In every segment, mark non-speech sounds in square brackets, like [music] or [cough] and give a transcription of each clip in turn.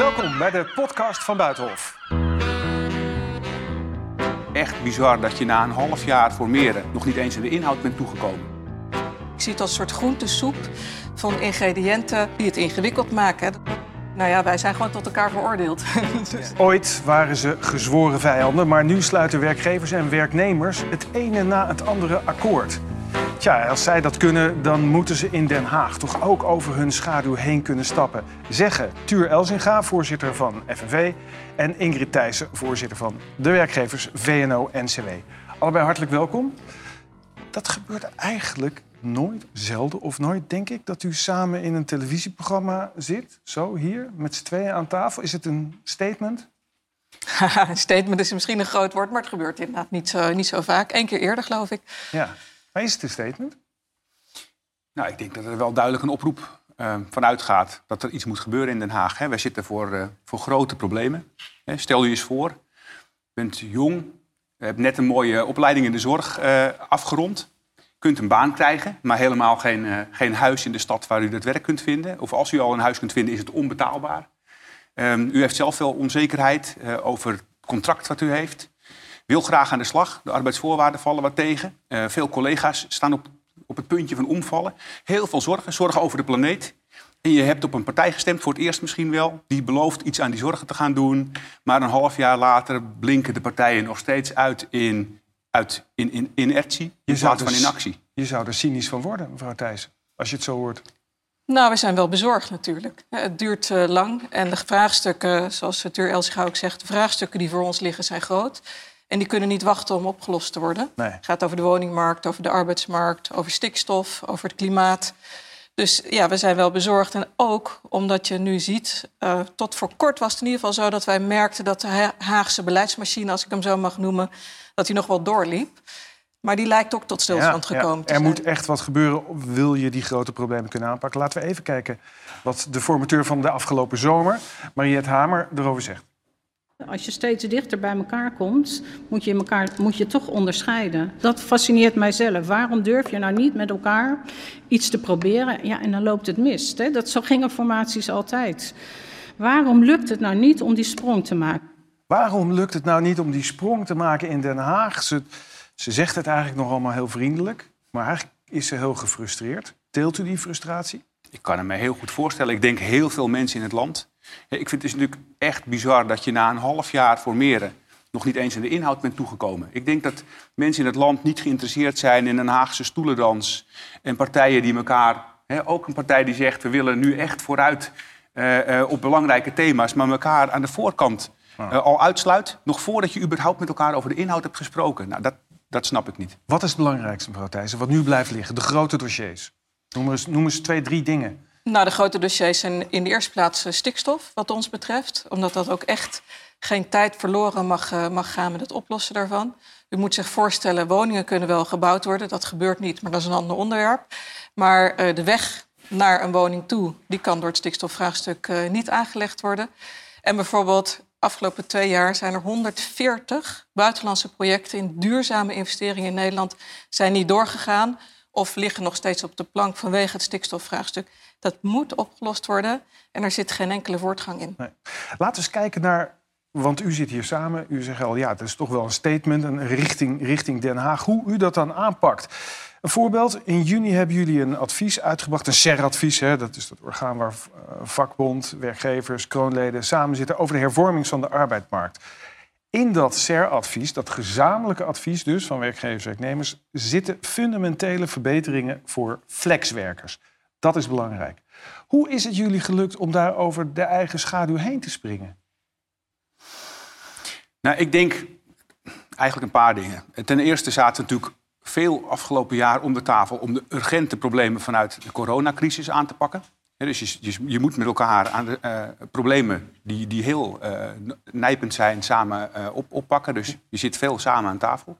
Welkom bij de podcast van Buitenhof. Echt bizar dat je na een half jaar formeren nog niet eens in de inhoud bent toegekomen. Ik zie het als een soort groentesoep van ingrediënten die het ingewikkeld maken. Nou ja, wij zijn gewoon tot elkaar veroordeeld. [laughs] Dus- Ooit waren ze gezworen vijanden, maar nu sluiten werkgevers en werknemers het ene na het andere akkoord. Tja, als zij dat kunnen, dan moeten ze in Den Haag toch ook over hun schaduw heen kunnen stappen. Zeggen Tuur Elzinga, voorzitter van FNV, en Ingrid Thijssen, voorzitter van de werkgevers VNO-NCW. Allebei hartelijk welkom. Dat gebeurt eigenlijk nooit, zelden of nooit, denk ik, dat u samen in een televisieprogramma zit. Zo, hier, met z'n tweeën aan tafel. Is het een statement? [laughs] Statement is misschien een groot woord, maar het gebeurt inderdaad niet zo, niet zo vaak. Eén keer eerder, geloof ik. Ja. Maar is het een statement? Nou, ik denk dat er wel duidelijk een oproep uh, van uitgaat dat er iets moet gebeuren in Den Haag. Hè. Wij zitten voor, uh, voor grote problemen. Hè. Stel je eens voor, je bent jong, je hebt net een mooie opleiding in de zorg uh, afgerond. kunt een baan krijgen, maar helemaal geen, geen huis in de stad waar u dat werk kunt vinden. Of als u al een huis kunt vinden, is het onbetaalbaar. Um, u heeft zelf veel onzekerheid over het contract wat u heeft wil graag aan de slag. De arbeidsvoorwaarden vallen wat tegen. Uh, veel collega's staan op, op het puntje van omvallen. Heel veel zorgen, zorgen over de planeet. En je hebt op een partij gestemd, voor het eerst misschien wel... die belooft iets aan die zorgen te gaan doen. Maar een half jaar later blinken de partijen nog steeds uit in, uit in, in inertie... in plaats van in actie. Je zou er cynisch van worden, mevrouw Thijssen, als je het zo hoort. Nou, we zijn wel bezorgd natuurlijk. Het duurt uh, lang en de vraagstukken, zoals Tuur Elsiga ook zegt... de vraagstukken die voor ons liggen zijn groot... En die kunnen niet wachten om opgelost te worden. Nee. Het gaat over de woningmarkt, over de arbeidsmarkt, over stikstof, over het klimaat. Dus ja, we zijn wel bezorgd. En ook omdat je nu ziet, uh, tot voor kort was het in ieder geval zo dat wij merkten dat de Haagse beleidsmachine, als ik hem zo mag noemen, dat die nog wel doorliep. Maar die lijkt ook tot stilstand ja, gekomen ja. te Er moet echt wat gebeuren, wil je die grote problemen kunnen aanpakken. Laten we even kijken wat de formateur van de afgelopen zomer, Mariette Hamer, erover zegt. Als je steeds dichter bij elkaar komt, moet je, elkaar, moet je toch onderscheiden. Dat fascineert mijzelf. Waarom durf je nou niet met elkaar iets te proberen? Ja, en dan loopt het mis. Dat, zo gingen formaties altijd. Waarom lukt het nou niet om die sprong te maken? Waarom lukt het nou niet om die sprong te maken in Den Haag? Ze, ze zegt het eigenlijk nog allemaal heel vriendelijk, maar eigenlijk is ze heel gefrustreerd. Deelt u die frustratie? Ik kan het me heel goed voorstellen. Ik denk heel veel mensen in het land. Ik vind het is natuurlijk echt bizar dat je na een half jaar formeren nog niet eens in de inhoud bent toegekomen. Ik denk dat mensen in het land niet geïnteresseerd zijn in een Haagse stoelendans en partijen die elkaar, hè, ook een partij die zegt we willen nu echt vooruit uh, uh, op belangrijke thema's, maar elkaar aan de voorkant uh, al uitsluit, nog voordat je überhaupt met elkaar over de inhoud hebt gesproken. Nou, dat, dat snap ik niet. Wat is het belangrijkste, mevrouw Thijssen, wat nu blijft liggen? De grote dossiers. Noem eens, noem eens twee, drie dingen. Nou, de grote dossiers zijn in de eerste plaats stikstof, wat ons betreft. Omdat dat ook echt geen tijd verloren mag, uh, mag gaan met het oplossen daarvan. U moet zich voorstellen, woningen kunnen wel gebouwd worden. Dat gebeurt niet, maar dat is een ander onderwerp. Maar uh, de weg naar een woning toe, die kan door het stikstofvraagstuk uh, niet aangelegd worden. En bijvoorbeeld, afgelopen twee jaar zijn er 140 buitenlandse projecten in duurzame investeringen in Nederland zijn niet doorgegaan of liggen nog steeds op de plank vanwege het stikstofvraagstuk. Dat moet opgelost worden en er zit geen enkele voortgang in. Nee. Laten we eens kijken naar, want u zit hier samen, u zegt al, ja, dat is toch wel een statement, een richting, richting Den Haag, hoe u dat dan aanpakt. Een voorbeeld, in juni hebben jullie een advies uitgebracht, een SER-advies, dat is dat orgaan waar vakbond, werkgevers, kroonleden samen zitten over de hervorming van de arbeidsmarkt. In dat SER-advies, dat gezamenlijke advies dus van werkgevers en werknemers, zitten fundamentele verbeteringen voor flexwerkers. Dat is belangrijk. Hoe is het jullie gelukt om daar over de eigen schaduw heen te springen? Nou, ik denk eigenlijk een paar dingen. Ten eerste zaten natuurlijk veel afgelopen jaar om de tafel om de urgente problemen vanuit de coronacrisis aan te pakken. Dus je, je, moet met elkaar aan de uh, problemen die, die heel uh, nijpend zijn samen uh, op, oppakken. Dus je zit veel samen aan tafel.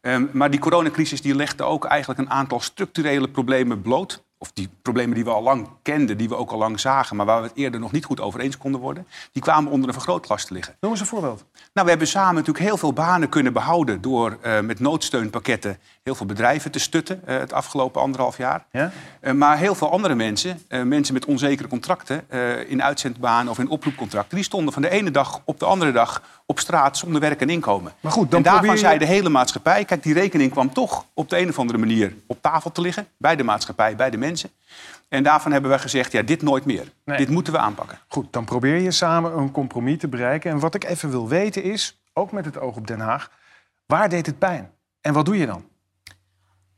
Um, maar die coronacrisis die legde ook eigenlijk een aantal structurele problemen bloot of die problemen die we al lang kenden, die we ook al lang zagen, maar waar we het eerder nog niet goed over eens konden worden, die kwamen onder een vergrootglas te liggen. Noem eens een voorbeeld. Nou, we hebben samen natuurlijk heel veel banen kunnen behouden door uh, met noodsteunpakketten heel veel bedrijven te stutten uh, het afgelopen anderhalf jaar. Ja? Uh, maar heel veel andere mensen, mensen met onzekere contracten in uitzendbanen of in oproepcontracten, die stonden van de ene dag op de andere dag op straat zonder werk en inkomen. Maar goed, dan en daarvan probeer je... zei de hele maatschappij, kijk, die rekening kwam toch op de een of andere manier op tafel te liggen, bij de maatschappij, bij de mensen. En daarvan hebben wij gezegd, ja, dit nooit meer. Nee. Dit moeten we aanpakken. Goed, dan probeer je samen een compromis te bereiken. En wat ik even wil weten is, ook met het oog op Den Haag, waar deed het pijn? En wat doe je dan?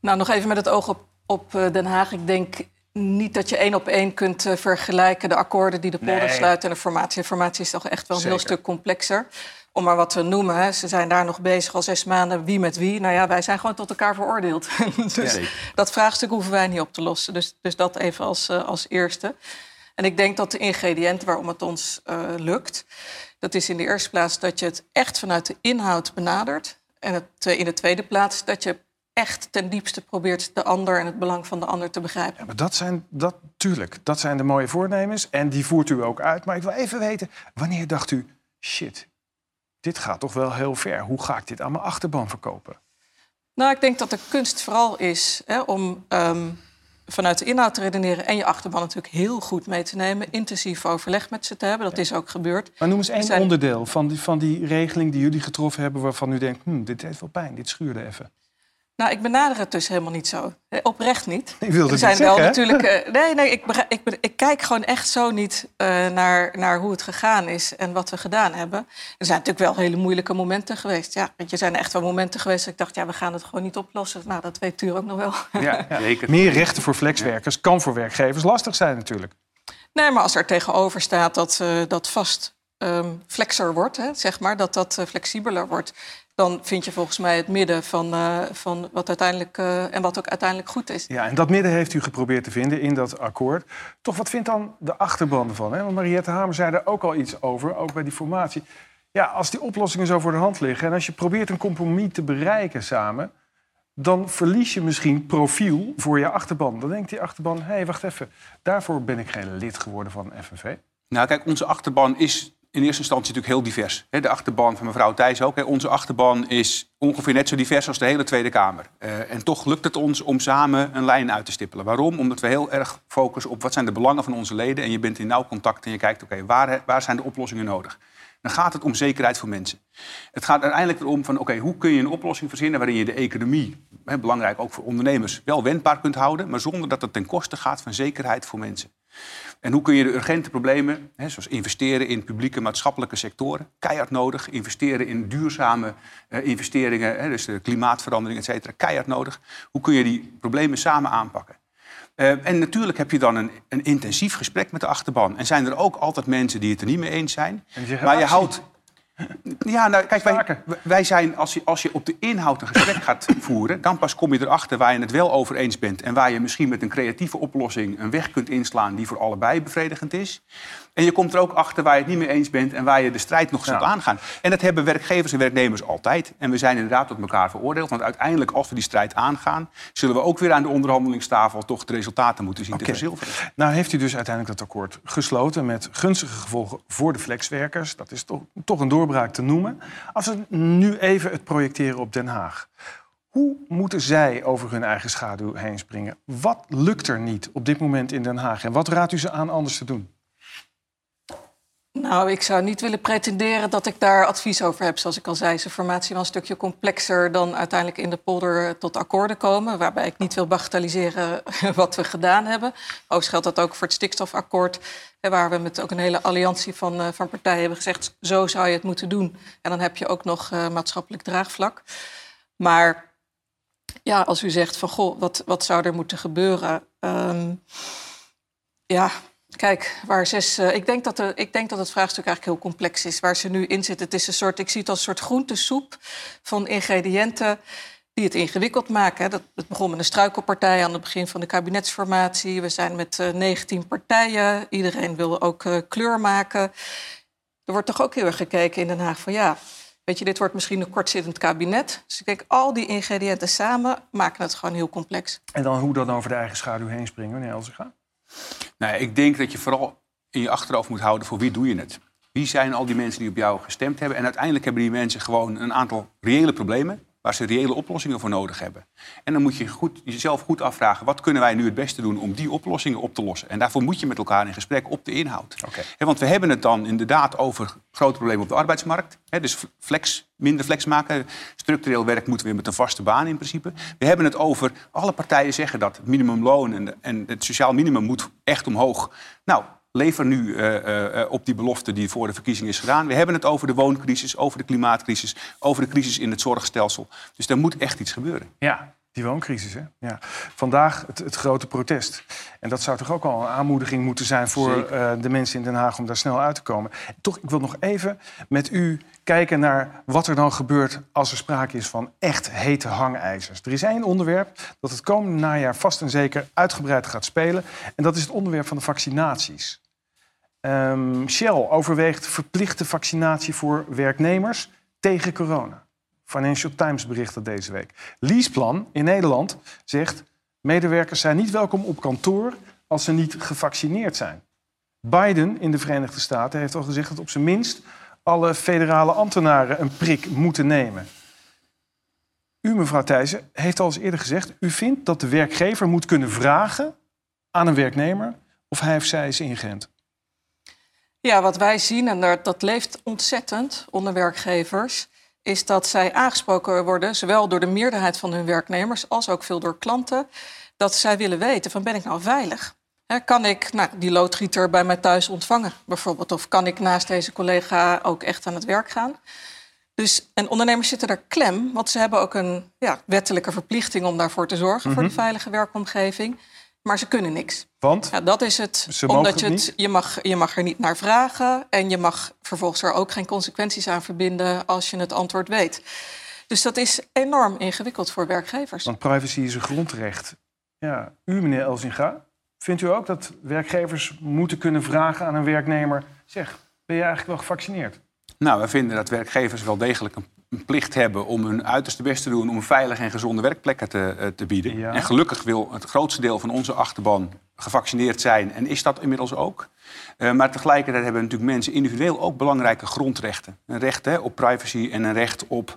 Nou, nog even met het oog op, op eh, Den Haag. Ik denk niet dat je één op één kunt uh, vergelijken de akkoorden die de polder Nee. sluiten en de formatie. De formatie is toch echt wel een heel stuk complexer. Om maar wat te noemen, hè. ze zijn daar nog bezig al zes maanden. Wie met wie? Nou ja, wij zijn gewoon tot elkaar veroordeeld. [laughs] dus Ja. dat vraagstuk hoeven wij niet op te lossen. Dus, dus dat even als, eh, als eerste. En ik denk dat de ingrediënten waarom het ons eh, lukt... dat is in de eerste plaats dat je het echt vanuit de inhoud benadert. En het, eh, in de tweede plaats dat je echt ten diepste probeert de ander... en het belang van de ander te begrijpen. Ja, maar dat zijn, dat, tuurlijk, dat zijn de mooie voornemens. En die voert u ook uit. Maar ik wil even weten, wanneer dacht u... shit, dit gaat toch wel heel ver. Hoe ga ik dit aan mijn achterban verkopen? Nou, ik denk dat de kunst vooral is hè, om ehm, vanuit de inhoud te redeneren... en je achterban natuurlijk heel goed mee te nemen. Intensief overleg met ze te hebben. Dat is ook gebeurd. Maar noem eens één Zijn- onderdeel van die, van die regeling die jullie getroffen hebben... waarvan u denkt, hm, dit heeft wel pijn, dit schuurde even. Nou, ik benader het dus helemaal niet zo. Oprecht niet. [laughs] Ik wilde er het zijn niet wel zeggen, natuurlijk. [laughs] eh, nee, nee, ik, ik, ben- ik kijk gewoon echt zo niet eh, naar, naar hoe het gegaan is en wat we gedaan hebben. Er zijn natuurlijk wel hele moeilijke momenten geweest. Ja, want er zijn echt wel momenten geweest dat ik dacht, ja, we gaan het gewoon niet oplossen. Nou, dat weet Tuur ook nog wel. [laughs] Ja, zeker. Meer rechten voor flexwerkers kan voor werkgevers lastig zijn natuurlijk. Nee, maar als er tegenover staat dat eh, dat vast ehm, flexer wordt, hè, zeg maar, dat dat flexibeler wordt, dan vind je volgens mij het midden van, eh, van wat uiteindelijk eh, en wat ook uiteindelijk goed is. Ja, en dat midden heeft u geprobeerd te vinden in dat akkoord. Toch, wat vindt dan de achterban ervan? Hè? Want Mariette Hamer zei er ook al iets over, ook bij die formatie. Ja, als die oplossingen zo voor de hand liggen... en als je probeert een compromis te bereiken samen... dan verlies je misschien profiel voor je achterban. Dan denkt die achterban, hé, hey, wacht even... daarvoor ben ik geen lid geworden van FNV. Nou, kijk, onze achterban is in eerste instantie natuurlijk heel divers. De achterban van mevrouw Thijs ook. Onze achterban is ongeveer net zo divers als de hele Tweede Kamer. Eh, en toch lukt het ons om samen een lijn uit te stippelen. Waarom? Omdat we heel erg focussen op wat zijn de belangen van onze leden. En je bent in nauw contact en je kijkt, oké, waar, waar zijn de oplossingen nodig? Dan gaat het om zekerheid voor mensen. Het gaat uiteindelijk erom van, oké, hoe kun je een oplossing verzinnen... waarin je de economie, belangrijk ook voor ondernemers, wel wendbaar kunt houden... maar zonder dat het ten koste gaat van zekerheid voor mensen. En hoe kun je de urgente problemen, hè, zoals investeren in publieke maatschappelijke sectoren, keihard nodig, investeren in duurzame eh, investeringen, hè, dus de klimaatverandering, et cetera, keihard nodig. Hoe kun je die problemen samen aanpakken? Eh, en natuurlijk heb je dan een, een intensief gesprek met de achterban. En zijn er ook altijd mensen die het er niet mee eens zijn. En maar je houdt. Ja, nou, kijk, wij, wij zijn, als je, als je op de inhoud een gesprek gaat voeren, dan pas kom je erachter waar je het wel over eens bent. En waar je misschien met een creatieve oplossing een weg kunt inslaan die voor allebei bevredigend is. En je komt er ook achter waar je het niet mee eens bent en waar je de strijd nog zult Ja. aangaan. En dat hebben werkgevers en werknemers altijd. En we zijn inderdaad tot elkaar veroordeeld. Want uiteindelijk, als we die strijd aangaan, zullen we ook weer aan de onderhandelingstafel toch de resultaten moeten zien te verzilveren. Nou heeft u dus uiteindelijk dat akkoord gesloten met gunstige gevolgen voor de flexwerkers. Dat is toch, toch een doorbraak te noemen. Als we nu even het projecteren op Den Haag. Hoe moeten zij over hun eigen schaduw heen springen? Wat lukt er niet op dit moment in Den Haag? En wat raadt u ze aan anders te doen? Nou, ik zou niet willen pretenderen dat ik daar advies over heb. Zoals ik al zei, is de formatie wel een stukje complexer dan uiteindelijk in de polder tot akkoorden komen. Waarbij ik niet wil bagatelliseren [laughs] wat we gedaan hebben. Overigens geldt dat ook voor het stikstofakkoord. Waar we met ook een hele alliantie van, eh, van partijen hebben gezegd... zo zou je het moeten doen. En dan heb je ook nog eh, maatschappelijk draagvlak. Maar ja, als u zegt van, goh, wat, wat zou er moeten gebeuren? Ehm, ja, kijk, waar zes. eh, ik, denk dat ik denk dat het vraagstuk eigenlijk heel complex is. Waar ze nu in zitten. Het is een soort, ik zie het als een soort groentesoep van ingrediënten die het ingewikkeld maken. Dat, het begon met een struikelpartij aan het begin van de kabinetsformatie. We zijn met eh, 19 partijen. Iedereen wil ook eh, kleur maken. Er wordt toch ook heel erg gekeken in Den Haag van ja. Weet Weet je, dit wordt misschien een kortzittend kabinet. Dus ik denk, al die ingrediënten samen maken het gewoon heel complex. En dan hoe dan over de eigen schaduw heen springen, meneer Elzega? Nou, ik denk dat je vooral in je achterhoofd moet houden voor wie doe je het. Wie zijn al die mensen die op jou gestemd hebben? En uiteindelijk hebben die mensen gewoon een aantal reële problemen waar ze reële oplossingen voor nodig hebben. En dan moet je goed, jezelf goed afvragen... wat kunnen wij nu het beste doen om die oplossingen op te lossen? En daarvoor moet je met elkaar in gesprek op de inhoud. Hè, want we hebben het dan inderdaad over grote problemen op de arbeidsmarkt. Dus flex, minder flex maken. Structureel werk moeten we weer met een vaste baan in principe. We hebben het over, alle partijen zeggen dat het minimumloon... en, en het sociaal minimum moet echt omhoog. Nou, lever nu uh, uh, op die belofte die voor de verkiezing is gedaan. We hebben het over de wooncrisis, over de klimaatcrisis, over de crisis in het zorgstelsel. Dus er moet echt iets gebeuren. Ja, die wooncrisis. Hè? Ja. Vandaag het, het, grote protest. En dat zou toch ook al een aanmoediging moeten zijn voor uh, de mensen in Den Haag om daar snel uit te komen. Toch, ik wil nog even met u kijken naar wat er dan gebeurt als er sprake is van echt hete hangijzers. Er is één onderwerp dat het komende najaar vast en zeker uitgebreid gaat spelen. En dat is het onderwerp van de vaccinaties. Um, Shell overweegt verplichte vaccinatie voor werknemers tegen corona. Financial Times bericht dat deze week. Leaseplan in Nederland zegt... medewerkers zijn niet welkom op kantoor als ze niet gevaccineerd zijn. Biden in de Verenigde Staten heeft al gezegd dat op zijn minst... alle federale ambtenaren een prik moeten nemen. U, mevrouw Thijssen, heeft al eens eerder gezegd... u vindt dat de werkgever moet kunnen vragen aan een werknemer... of hij of zij is ingeënt. Ja, wat wij zien, en dat leeft ontzettend onder werkgevers, is dat zij aangesproken worden, zowel door de meerderheid van hun werknemers als ook veel door klanten, dat zij willen weten van ben ik nou veilig? kan ik nou, die loodgieter bij mij thuis ontvangen, bijvoorbeeld? Of kan ik naast deze collega ook echt aan het werk gaan? Dus, en ondernemers zitten daar klem, want ze hebben ook een ja, wettelijke verplichting om daarvoor te zorgen, voor de Mhm. veilige werkomgeving. Maar ze kunnen niks. Want? Ja, dat is het. Ze mogen omdat je, het het, je, mag, je mag er niet naar vragen. En je mag vervolgens er ook geen consequenties aan verbinden als je het antwoord weet. Dus dat is enorm ingewikkeld voor werkgevers. Want privacy is een grondrecht. Ja, u, meneer Elzinga, vindt u ook dat werkgevers moeten kunnen vragen aan een werknemer... zeg, ben je eigenlijk wel gevaccineerd? Nou, we vinden dat werkgevers wel degelijk een, een plicht hebben om hun uiterste best te doen om veilige en gezonde werkplekken te, uh, te bieden. Ja. En gelukkig wil het grootste deel van onze achterban gevaccineerd zijn en is dat inmiddels ook. Uh, maar tegelijkertijd hebben natuurlijk mensen individueel ook belangrijke grondrechten. Een recht hè, op privacy en een recht op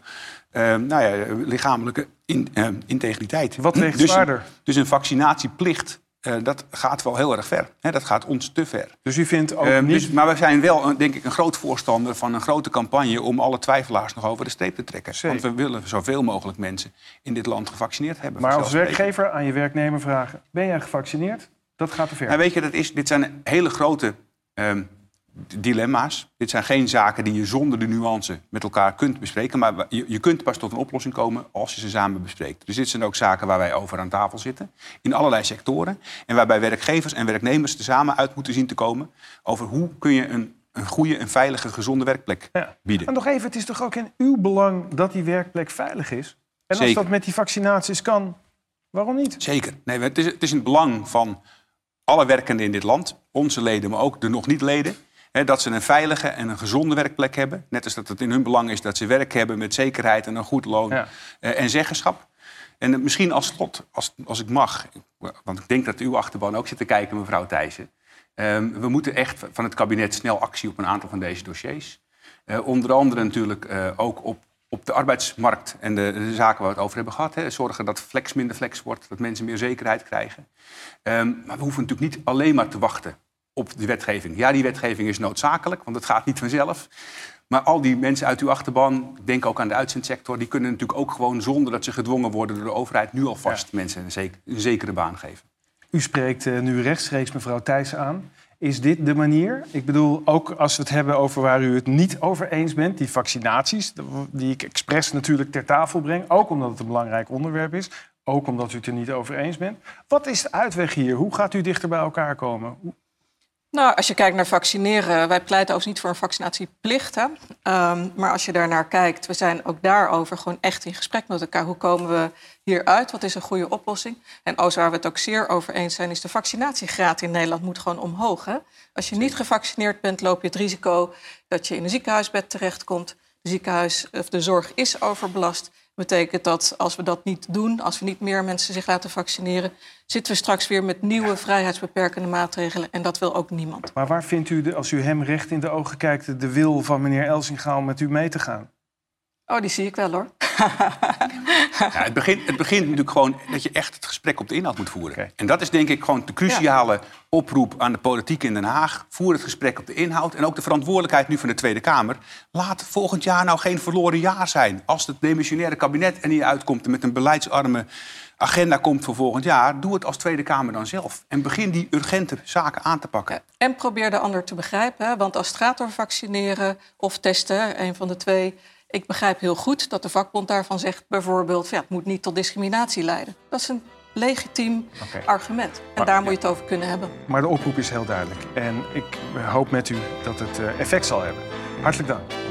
uh, nou ja, lichamelijke in, integriteit. Wat weegt dus, zwaarder? Dus een vaccinatieplicht uh, dat gaat wel heel erg ver. He, dat gaat ons te ver. Dus u vindt ook uh, niet... dus, maar we zijn wel, denk ik, een groot voorstander van een grote campagne... om alle twijfelaars nog over de streep te trekken. Zeker. Want we willen zoveel mogelijk mensen in dit land gevaccineerd hebben. Maar als werkgever aan je werknemer vragen... ben jij gevaccineerd? Dat gaat te ver. Nou, weet je, dat is, dit zijn hele grote um, dilemma's. Dit zijn geen zaken die je zonder de nuance met elkaar kunt bespreken. Maar je, je, kunt pas tot een oplossing komen als je ze samen bespreekt. Dus dit zijn ook zaken waar wij over aan tafel zitten. In allerlei sectoren. En waarbij werkgevers en werknemers er samen uit moeten zien te komen. Over hoe kun je een, een goede, en veilige, gezonde werkplek ja. bieden. En nog even, het is toch ook in uw belang dat die werkplek veilig is? En als Zeker. dat met die vaccinaties kan, waarom niet? Zeker. Nee, het, is, het is in het belang van alle werkenden in dit land. Onze leden, maar ook de nog niet leden. He, dat ze een veilige en een gezonde werkplek hebben. Net als dat het in hun belang is dat ze werk hebben met zekerheid en een goed loon Ja. uh, en zeggenschap. En uh, misschien als slot, als, als ik mag, want ik denk dat uw achterban ook zit te kijken, mevrouw Thijssen. Um, we moeten echt van het kabinet snel actie op een aantal van deze dossiers. Uh, onder andere natuurlijk ook op, op de arbeidsmarkt en de, de, zaken waar we het over hebben gehad. Hè. Zorgen dat flex minder flex wordt, dat mensen meer zekerheid krijgen. Um, maar we hoeven natuurlijk niet alleen maar te wachten op de wetgeving. Ja, die wetgeving is noodzakelijk, want het gaat niet vanzelf. Maar al die mensen uit uw achterban, denk ook aan de uitzendsector... die kunnen natuurlijk ook gewoon zonder dat ze gedwongen worden door de overheid... nu alvast ja. mensen een, zeker, een, zekere baan geven. U spreekt uh, nu rechtstreeks mevrouw Thijssen aan. Is dit de manier? Ik bedoel, ook als we het hebben over waar u het niet over eens bent... die vaccinaties, die ik expres natuurlijk ter tafel breng... ook omdat het een belangrijk onderwerp is... ook omdat u het er niet over eens bent. Wat is de uitweg hier? Hoe gaat u dichter bij elkaar komen? Nou, als je kijkt naar vaccineren, wij pleiten ook niet voor een vaccinatieplicht. Hè? Um, maar als je daar naar kijkt, we zijn ook daarover gewoon echt in gesprek met elkaar. Hoe komen we hieruit? Wat is een goede oplossing? En als waar we het ook zeer over eens zijn, is de vaccinatiegraad in Nederland moet gewoon omhoog. Hè? Als je niet gevaccineerd bent, loop je het risico dat je in een ziekenhuisbed terechtkomt. ziekenhuis of de zorg is overbelast. Betekent dat als we dat niet doen, als we niet meer mensen zich laten vaccineren, zitten we straks weer met nieuwe vrijheidsbeperkende maatregelen. En dat wil ook niemand. Maar waar vindt u, als u hem recht in de ogen kijkt, de wil van meneer Elsinga om met u mee te gaan? Oh, die zie ik wel hoor. [laughs] Ja, het, begint, het begint natuurlijk gewoon dat je echt het gesprek op de inhoud moet voeren. En dat is denk ik gewoon de cruciale oproep aan de politiek in Den Haag. Voer het gesprek op de inhoud en ook de verantwoordelijkheid nu van de Tweede Kamer. Laat volgend jaar nou geen verloren jaar zijn. Als het demissionaire kabinet er niet uitkomt en met een beleidsarme agenda komt voor volgend jaar, doe het als Tweede Kamer dan zelf. En begin die urgente zaken aan te pakken. En probeer de ander te begrijpen. Want als het gaat over vaccineren of testen, een van de twee ik begrijp heel goed dat de vakbond daarvan zegt bijvoorbeeld... Ja, het moet niet tot discriminatie leiden. Dat is een legitiem argument. En daar moet je het over kunnen hebben. Maar de oproep is heel duidelijk. En ik hoop met u dat het eh, effect zal hebben. Hartelijk dank.